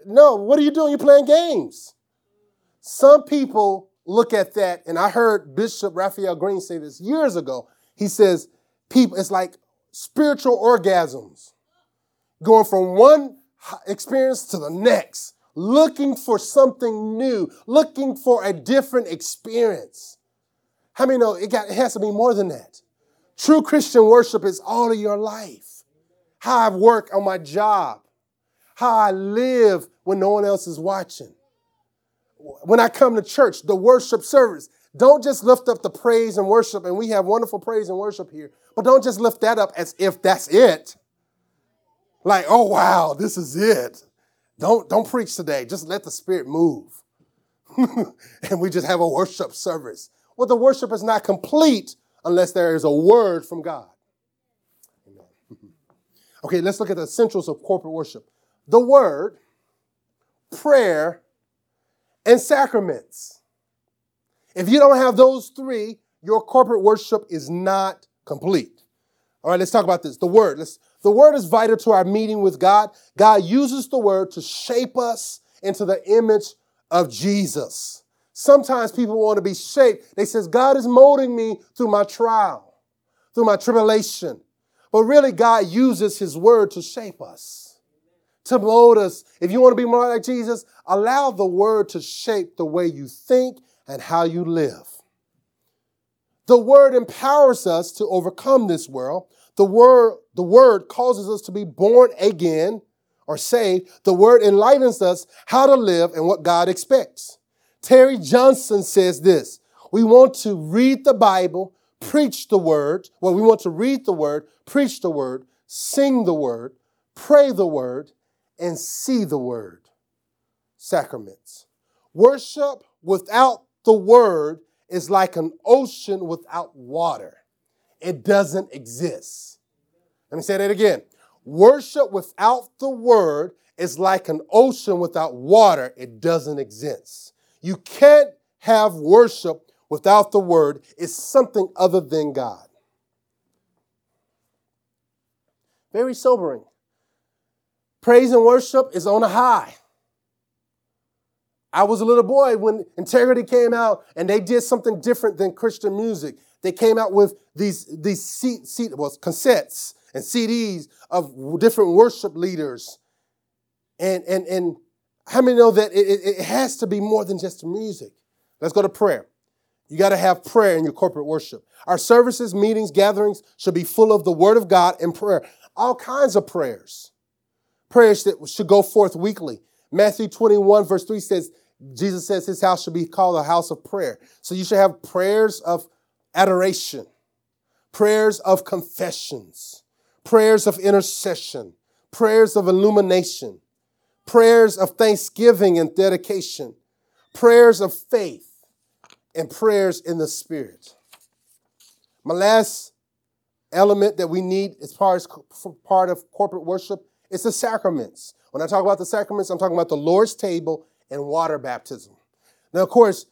No, what are you doing? You're playing games. Some people look at that, and I heard Bishop Raphael Green say this years ago. He says, people, it's like spiritual orgasms, going from one experience to the next, looking for something new, looking for a different experience. How many know it, got, it has to be more than that? True Christian worship is all of your life. How I work on my job, how I live when no one else is watching. When I come to church, the worship service, don't just lift up the praise and worship, and we have wonderful praise and worship here, but don't just lift that up as if that's it. Like, oh wow, this is it. Don't, don't preach today. Just let the Spirit move. and we just have a worship service. Well, the worship is not complete unless there is a word from God. Okay, let's look at the essentials of corporate worship the word, prayer, and sacraments. If you don't have those three, your corporate worship is not complete. All right, let's talk about this. The word. Let's, the word is vital to our meeting with God. God uses the word to shape us into the image of Jesus. Sometimes people want to be shaped. They says, God is molding me through my trial, through my tribulation. But really, God uses his word to shape us, to mold us. If you want to be more like Jesus, allow the word to shape the way you think and how you live. The word empowers us to overcome this world. The word, the word causes us to be born again or saved. The word enlightens us how to live and what God expects. Terry Johnson says this We want to read the Bible, preach the word. Well, we want to read the word, preach the word, sing the word, pray the word, and see the word. Sacraments. Worship without the word is like an ocean without water. It doesn't exist. Let me say that again. Worship without the word is like an ocean without water. It doesn't exist. You can't have worship without the word. It's something other than God. Very sobering. Praise and worship is on a high. I was a little boy when Integrity came out and they did something different than Christian music. They came out with these, these seat, seat, well, cassettes and CDs of different worship leaders. And, and, and how many know that it, it has to be more than just music? Let's go to prayer. You got to have prayer in your corporate worship. Our services, meetings, gatherings should be full of the Word of God and prayer. All kinds of prayers. Prayers that should go forth weekly. Matthew 21, verse 3 says, Jesus says his house should be called a house of prayer. So you should have prayers of adoration, prayers of confessions, prayers of intercession, prayers of illumination, prayers of thanksgiving and dedication, prayers of faith, and prayers in the Spirit. My last element that we need as far as part of corporate worship is the sacraments. When I talk about the sacraments, I'm talking about the Lord's table and water baptism. Now, of course,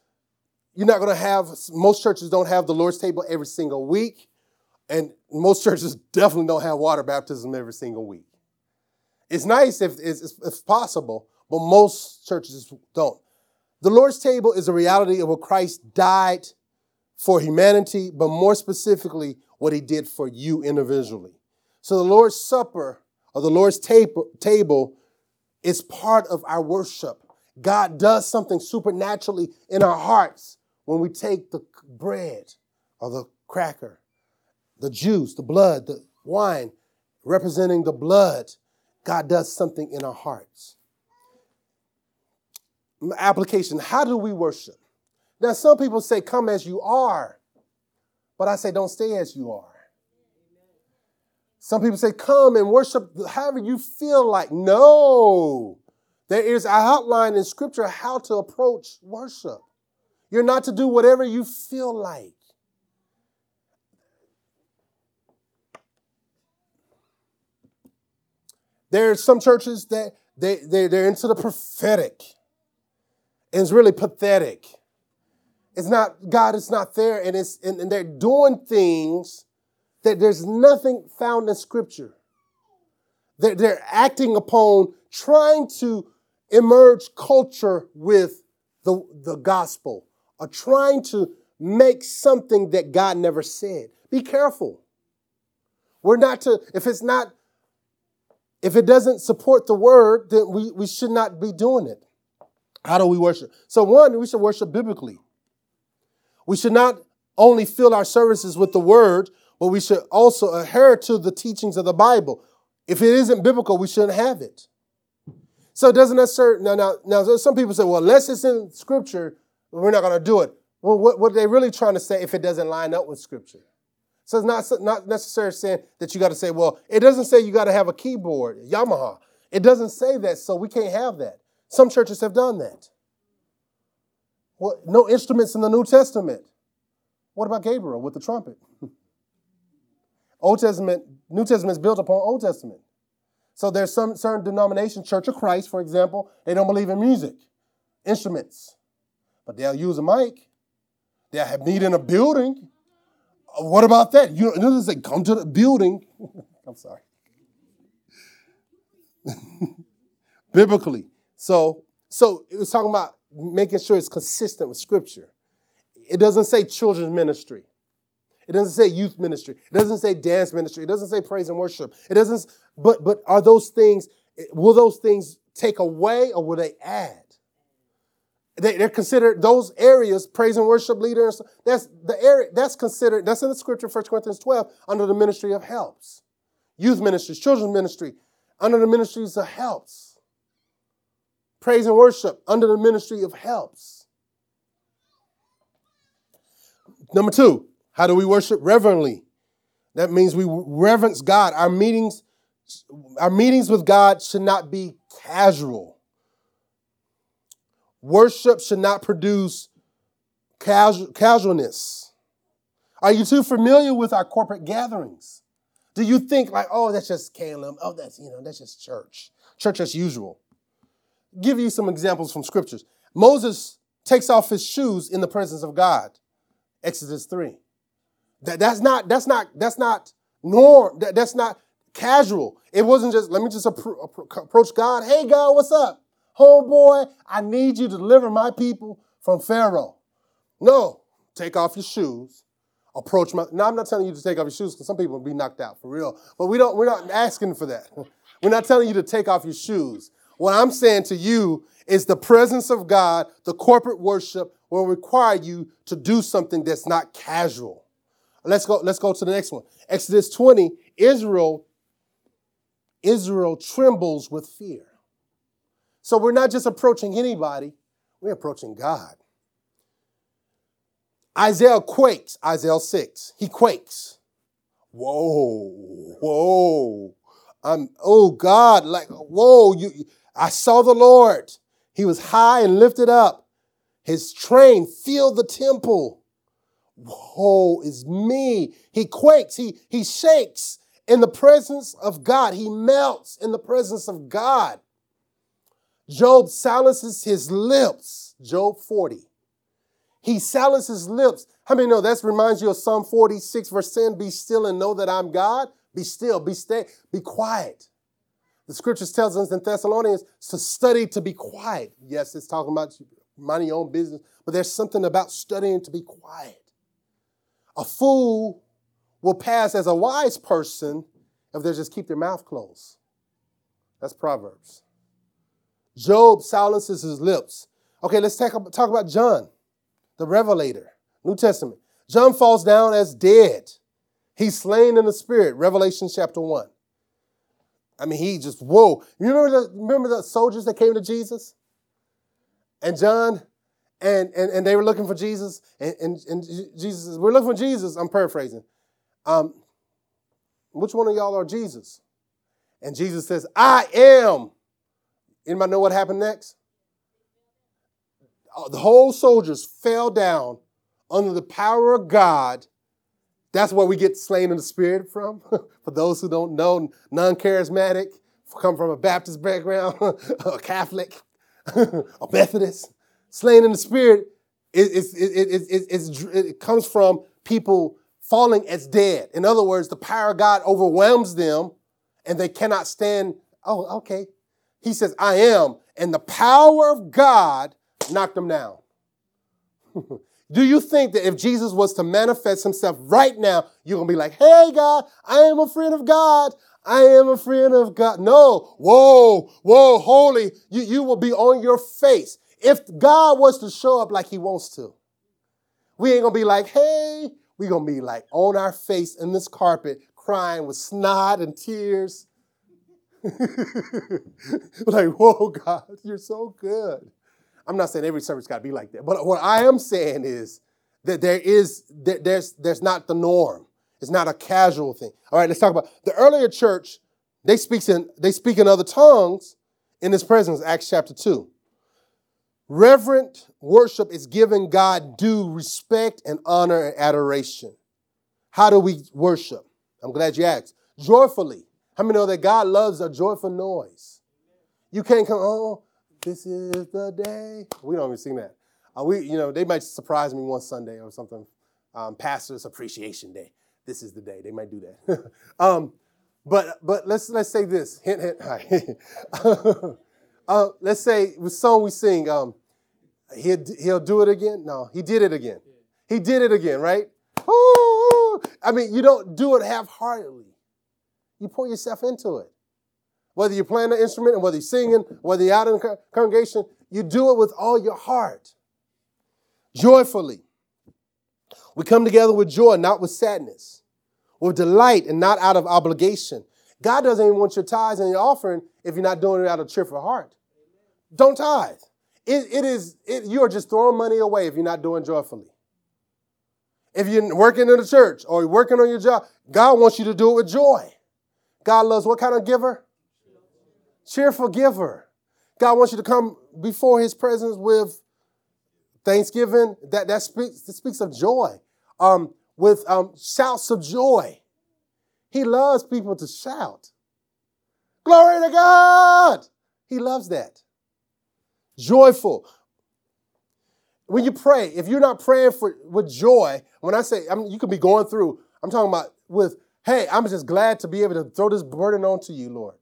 you're not going to have, most churches don't have the Lord's table every single week, and most churches definitely don't have water baptism every single week. It's nice if, if possible, but most churches don't. The Lord's table is a reality of what Christ died for humanity, but more specifically, what he did for you individually. So the Lord's Supper or the Lord's table is part of our worship. God does something supernaturally in our hearts when we take the bread or the cracker, the juice, the blood, the wine, representing the blood. God does something in our hearts application. How do we worship? Now, some people say, come as you are, but I say, don't stay as you are. Some people say, come and worship however you feel like. No. There is an outline in Scripture how to approach worship. You're not to do whatever you feel like. There are some churches that they, they, they're into the prophetic. And it's really pathetic. It's not, God is not there, and, it's, and, and they're doing things that there's nothing found in Scripture. They're, they're acting upon trying to emerge culture with the, the gospel or trying to make something that God never said. Be careful. We're not to, if it's not, if it doesn't support the word, then we, we should not be doing it. How do we worship? So, one, we should worship biblically. We should not only fill our services with the word, but we should also adhere to the teachings of the Bible. If it isn't biblical, we shouldn't have it. So it doesn't necessarily now now now some people say, well, unless it's in scripture, we're not going to do it. Well, what, what they're really trying to say if it doesn't line up with scripture. So it's not, not necessarily saying that you got to say, well, it doesn't say you got to have a keyboard, Yamaha. It doesn't say that, so we can't have that. Some churches have done that. Well, no instruments in the New Testament. What about Gabriel with the trumpet? Old Testament, New Testament is built upon Old Testament. So there's some certain denomination, Church of Christ, for example, they don't believe in music, instruments, but they'll use a mic. They'll have meet in a building. Uh, what about that? You know, they come to the building. I'm sorry. Biblically, so, so it was talking about making sure it's consistent with Scripture. It doesn't say children's ministry. It doesn't say youth ministry. It doesn't say dance ministry. It doesn't say praise and worship. It doesn't, but but are those things, will those things take away or will they add? They, are considered those areas, praise and worship leaders, that's the area, that's considered, that's in the scripture, 1 Corinthians 12, under the ministry of helps. Youth ministries, children's ministry, under the ministries of helps praise and worship under the ministry of helps. Number two, how do we worship reverently? That means we reverence God. Our meetings, our meetings with God should not be casual. Worship should not produce casual, casualness. Are you too familiar with our corporate gatherings? Do you think like, oh, that's just KLM? Oh, that's you know, that's just church, church as usual give you some examples from scriptures. Moses takes off his shoes in the presence of God. Exodus 3. That, that's not, that's not, that's not norm. That, that's not, casual. It wasn't just, let me just appro- approach God. Hey, God, what's up? Oh, Homeboy, I need you to deliver my people from Pharaoh. No, take off your shoes. Approach my. Now I'm not telling you to take off your shoes because some people will be knocked out for real. But we don't. We're not asking for that. We're not telling you to take off your shoes. What I'm saying to you is the presence of God, the corporate worship will require you to do something that's not casual. Let's go, let's go to the next one. Exodus 20, Israel, Israel trembles with fear. So we're not just approaching anybody, we're approaching God. Isaiah quakes, Isaiah 6. He quakes. Whoa, whoa. I'm, oh God, like, whoa, you, I saw the Lord. He was high and lifted up. His train filled the temple. Woe is me. He quakes, he, he shakes in the presence of God. He melts in the presence of God. Job silences his lips. Job 40. He silences his lips. How many know that reminds you of Psalm 46, verse 10? Be still and know that I'm God. Be still, be stay, be quiet. The scriptures tells us in Thessalonians to study to be quiet. Yes, it's talking about minding your own business, but there's something about studying to be quiet. A fool will pass as a wise person if they just keep their mouth closed. That's Proverbs. Job silences his lips. Okay, let's talk, talk about John, the Revelator, New Testament. John falls down as dead. He's slain in the spirit, Revelation chapter 1. I mean, he just, whoa. You remember the, remember the soldiers that came to Jesus? And John, and, and, and they were looking for Jesus, and, and, and Jesus says, We're looking for Jesus. I'm paraphrasing. Um, which one of y'all are Jesus? And Jesus says, I am. Anybody know what happened next? Uh, the whole soldiers fell down under the power of God. That's where we get slain in the spirit from. For those who don't know, non charismatic, come from a Baptist background, a Catholic, a Methodist, slain in the spirit, it, it, it, it, comes from people falling as dead. In other words, the power of God overwhelms them and they cannot stand. Oh, okay. He says, I am. And the power of God knocked them down. Do you think that if Jesus was to manifest himself right now, you're going to be like, hey, God, I am a friend of God. I am a friend of God. No. Whoa, whoa, holy. You, you will be on your face. If God was to show up like he wants to, we ain't to be like, hey, going to be like on our face in this carpet, crying with snot and tears. like, whoa, God, you're so good. I'm not saying every service got to be like that, but what I am saying is that there is that there's there's not the norm. It's not a casual thing. All right, let's talk about the earlier church. They speak in they speak in other tongues in His presence. Acts chapter two. Reverent worship is giving God due respect and honor and adoration. How do we worship? I'm glad you asked. Joyfully. How many know that God loves a joyful noise? You can't come, oh, this is the day. We don't even sing that. Uh, we, you know, they might surprise me one Sunday or something. Um, Pastor's Appreciation Day. This is the day. They might do that. um, but but let's let's say this. Hint hint. uh, let's say the song we sing. Um, he'll he'll do it again. No, he did it again. He did it again. Right? Ooh, I mean, you don't do it half-heartedly. You pour yourself into it. Whether you're playing an instrument and whether you're singing, whether you're out in the congregation, you do it with all your heart, joyfully. We come together with joy, not with sadness, with delight and not out of obligation. God doesn't even want your tithes and your offering if you're not doing it out of cheerful heart. Don't tithe. It, it is, it, you are just throwing money away if you're not doing joyfully. If you're working in the church or you're working on your job, God wants you to do it with joy. God loves what kind of giver? cheerful giver. God wants you to come before his presence with thanksgiving. That, that, speaks, that speaks of joy. Um, with um, shouts of joy. He loves people to shout. Glory to God! He loves that. Joyful. When you pray, if you're not praying for with joy, when I say I mean, you could be going through, I'm talking about with Hey, I'm just glad to be able to throw this burden onto you, Lord.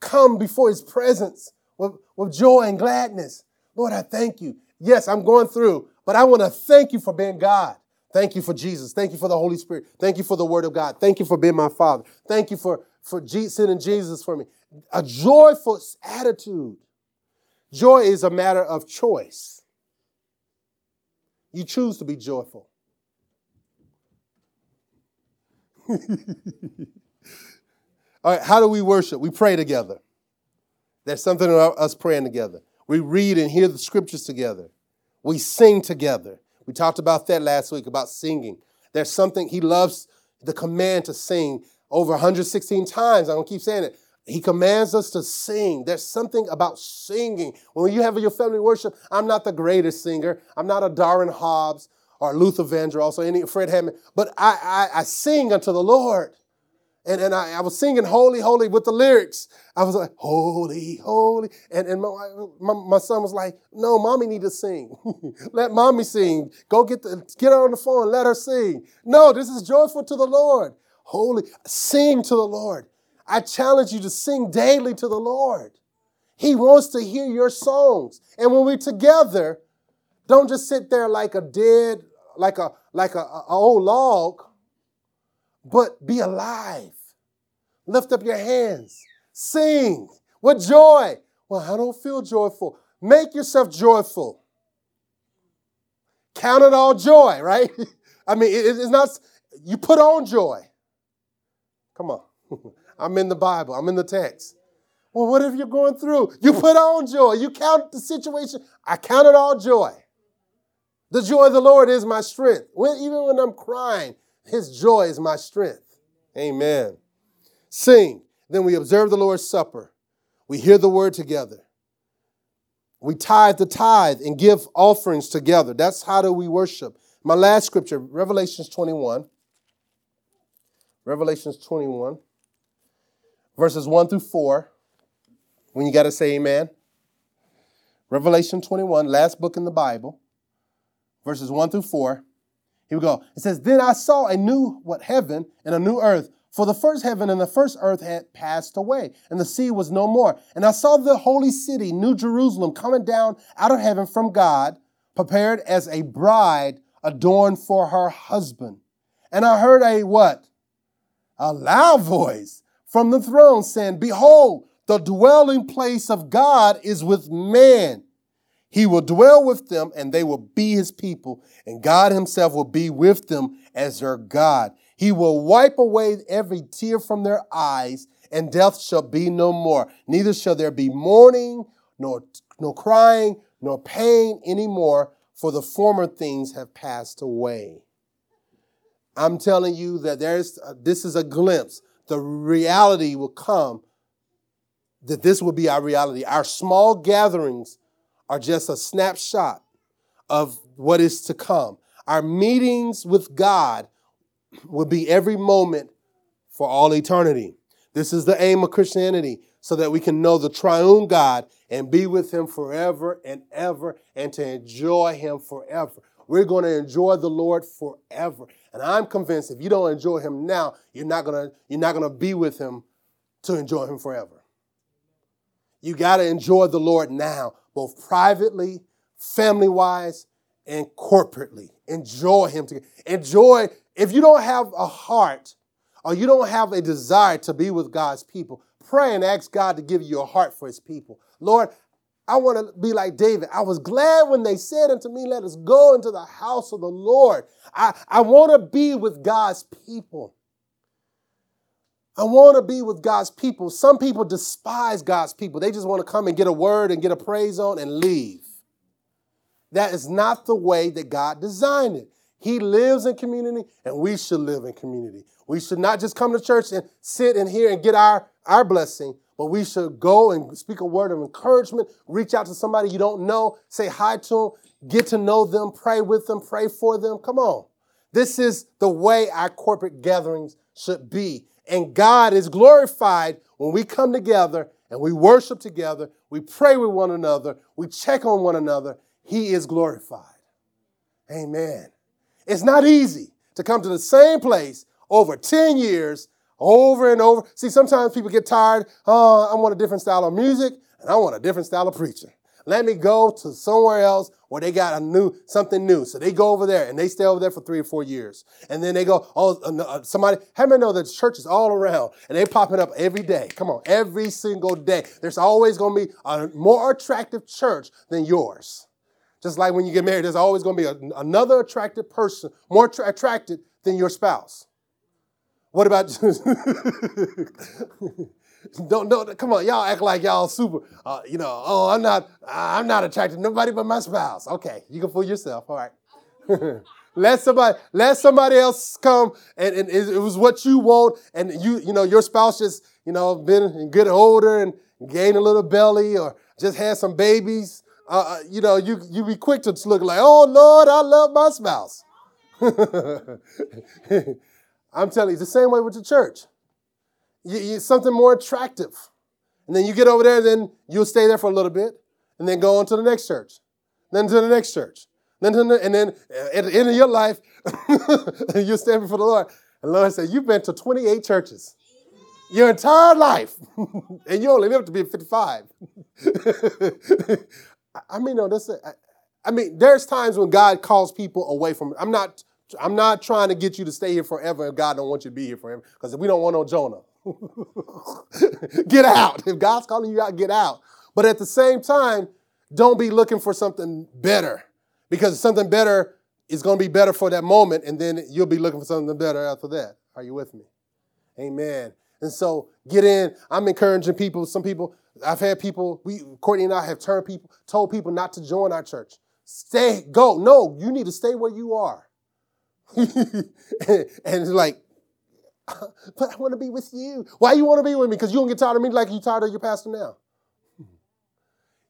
Come before his presence with, with joy and gladness. Lord, I thank you. Yes, I'm going through, but I want to thank you for being God. Thank you for Jesus. Thank you for the Holy Spirit. Thank you for the Word of God. Thank you for being my Father. Thank you for, for sending Jesus for me. A joyful attitude. Joy is a matter of choice. You choose to be joyful. All right, how do we worship? We pray together. There's something about us praying together. We read and hear the scriptures together. We sing together. We talked about that last week about singing. There's something he loves the command to sing over 116 times. I don't keep saying it. He commands us to sing. There's something about singing. When you have your family worship, I'm not the greatest singer. I'm not a Darwin Hobbs or Luther Vandross or any Fred Hammond, but I, I, I sing unto the Lord. And, and I, I, was singing Holy, Holy with the lyrics. I was like, Holy, Holy. And, and my, my, my son was like, No, mommy need to sing. let mommy sing. Go get, the, get her on the phone, let her sing. No, this is joyful to the Lord. Holy, sing to the Lord. I challenge you to sing daily to the Lord. He wants to hear your songs. And when we're together, don't just sit there like a dead, like a like a, a old log, but be alive. Lift up your hands. Sing with joy. Well, I don't feel joyful. Make yourself joyful. Count it all joy, right? I mean, it's not, you put on joy. Come on. I'm in the Bible, I'm in the text. Well, what if you're going through? You put on joy. You count the situation. I count it all joy. The joy of the Lord is my strength. When, even when I'm crying, His joy is my strength. Amen. Sing. Then we observe the Lord's Supper. We hear the word together. We tithe the tithe and give offerings together. That's how do we worship. My last scripture, Revelations 21. Revelations 21 verses 1 through 4. When you got to say amen. Revelation 21, last book in the Bible, verses 1 through 4. Here we go. It says, Then I saw a new what heaven and a new earth. For the first heaven and the first earth had passed away, and the sea was no more. And I saw the holy city, New Jerusalem, coming down out of heaven from God, prepared as a bride adorned for her husband. And I heard a what? A loud voice from the throne, saying, Behold, the dwelling place of God is with man. He will dwell with them, and they will be his people, and God himself will be with them as their God. He will wipe away every tear from their eyes, and death shall be no more. Neither shall there be mourning, nor, nor crying, nor pain anymore, for the former things have passed away. I'm telling you that there's uh, this is a glimpse the reality will come that this will be our reality. Our small gatherings are just a snapshot of what is to come. Our meetings with God will be every moment for all eternity. This is the aim of Christianity, so that we can know the triune God and be with Him forever and ever and to enjoy Him forever. We're going to enjoy the Lord forever. And I'm convinced if you don't enjoy him now, you're not going to you're not going to be with him to enjoy him forever. You got to enjoy the Lord now, both privately, family-wise, and corporately. Enjoy him together. Enjoy if you don't have a heart or you don't have a desire to be with God's people, pray and ask God to give you a heart for his people. Lord, I want to be like David. I was glad when they said unto me, Let us go into the house of the Lord. I, I want to be with God's people. I want to be with God's people. Some people despise God's people. They just want to come and get a word and get a praise on and leave. That is not the way that God designed it. He lives in community and we should live in community. We should not just come to church and sit in here and get our, our blessing, but we should go and speak a word of encouragement, reach out to somebody you don't know, say hi to them, get to know them, pray with them, pray for them. Come on. This is the way our corporate gatherings should be. And God is glorified when we come together and we worship together, we pray with one another, we check on one another. He is glorified. Amen. It's not easy to come to the same place over 10 years, over and over. See, sometimes people get tired. Oh, I want a different style of music and I want a different style of preaching. Let me go to somewhere else where they got a new something new. So they go over there and they stay over there for three or four years, and then they go. Oh, uh, uh somebody. How many know that churches all around and they popping up every day? Come on, every single day. There's always going to be a more attractive church than yours. Just like when you get married, there's always going to be a, another attractive person, more tra- attracted than your spouse. What about don't don't come on, y'all act like y'all super. Uh, you know, oh, I'm not I'm not attracted to nobody but my spouse. Okay, you can fool yourself. All right. let somebody let somebody else come and, and it, was what you want, and you you know your spouse just you know been getting older and gained a little belly or just had some babies. Uh, uh you know, you you be quick to look like, oh Lord, I love my spouse. I'm telling you, it's the same way with the church you, you, something more attractive. And then you get over there, then you'll stay there for a little bit, and then go on to the next church, then to the next church. Then to the, and then uh, at the end of your life, you'll stand before the Lord. And the Lord said, You've been to 28 churches your entire life, and you only live to be 55. I mean, no, that's. I mean, there's times when God calls people away from. I'm not. I'm not trying to get you to stay here forever, and God don't want you to be here forever, because we don't want no Jonah. get out. If God's calling you out, get out. But at the same time, don't be looking for something better because something better is going to be better for that moment, and then you'll be looking for something better after that. Are you with me? Amen. And so get in. I'm encouraging people. Some people, I've had people, we Courtney and I have turned people, told people not to join our church. Stay, go. No, you need to stay where you are. and, it's like, but I want to be with you. Why you want to be with me? Because you don't get tired of me like you tired of your pastor now. Hmm.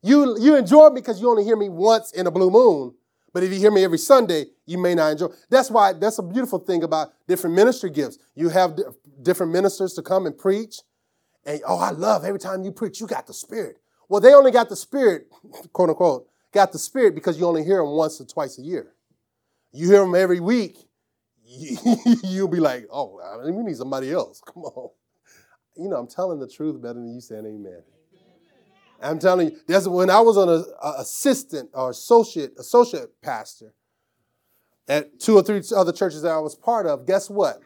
You, you enjoy me because you only hear me once in a blue moon. But if you hear me every Sunday, you may not enjoy. That's why that's a beautiful thing about different ministry gifts. You have different ministers to come and preach. And oh, I love every time you preach, you got the spirit. Well, they only got the spirit, quote unquote, got the spirit because you only hear them once or twice a year. You hear them every week, you'll be like, oh, I mean, we need somebody else. Come on. You know, I'm telling the truth better than you saying amen. I'm telling you, that's when I was an assistant or associate associate pastor at two or three other churches that I was part of. Guess what?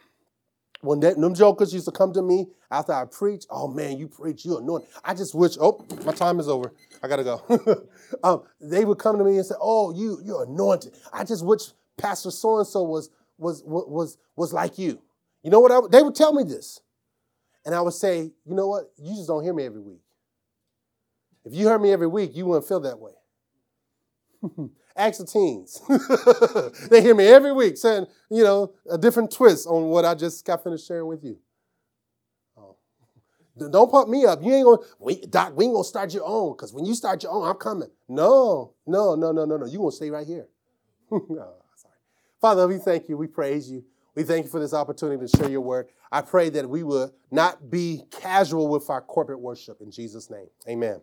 When that, them jokers used to come to me after I preach, oh man, you preach, you anointed. I just wish, oh, my time is over. I gotta go. um, they would come to me and say, oh, you, you're anointed. I just wish Pastor so and so was was, was, was like you. You know what? I, they would tell me this. And I would say, you know what? You just don't hear me every week. If you heard me every week, you wouldn't feel that way. Ask the teens. they hear me every week saying, you know, a different twist on what I just got finished sharing with you. Oh. Don't pump me up. You ain't gonna, we, Doc, we ain't gonna start your own, because when you start your own, I'm coming. No, no, no, no, no, no. You gonna stay right here. Father, we thank you. We praise you. We thank you for this opportunity to share your word. I pray that we will not be casual with our corporate worship in Jesus' name. Amen.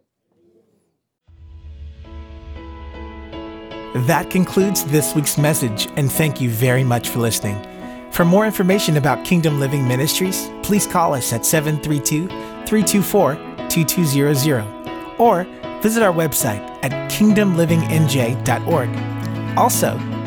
That concludes this week's message, and thank you very much for listening. For more information about Kingdom Living Ministries, please call us at 732 324 2200 or visit our website at kingdomlivingnj.org. Also,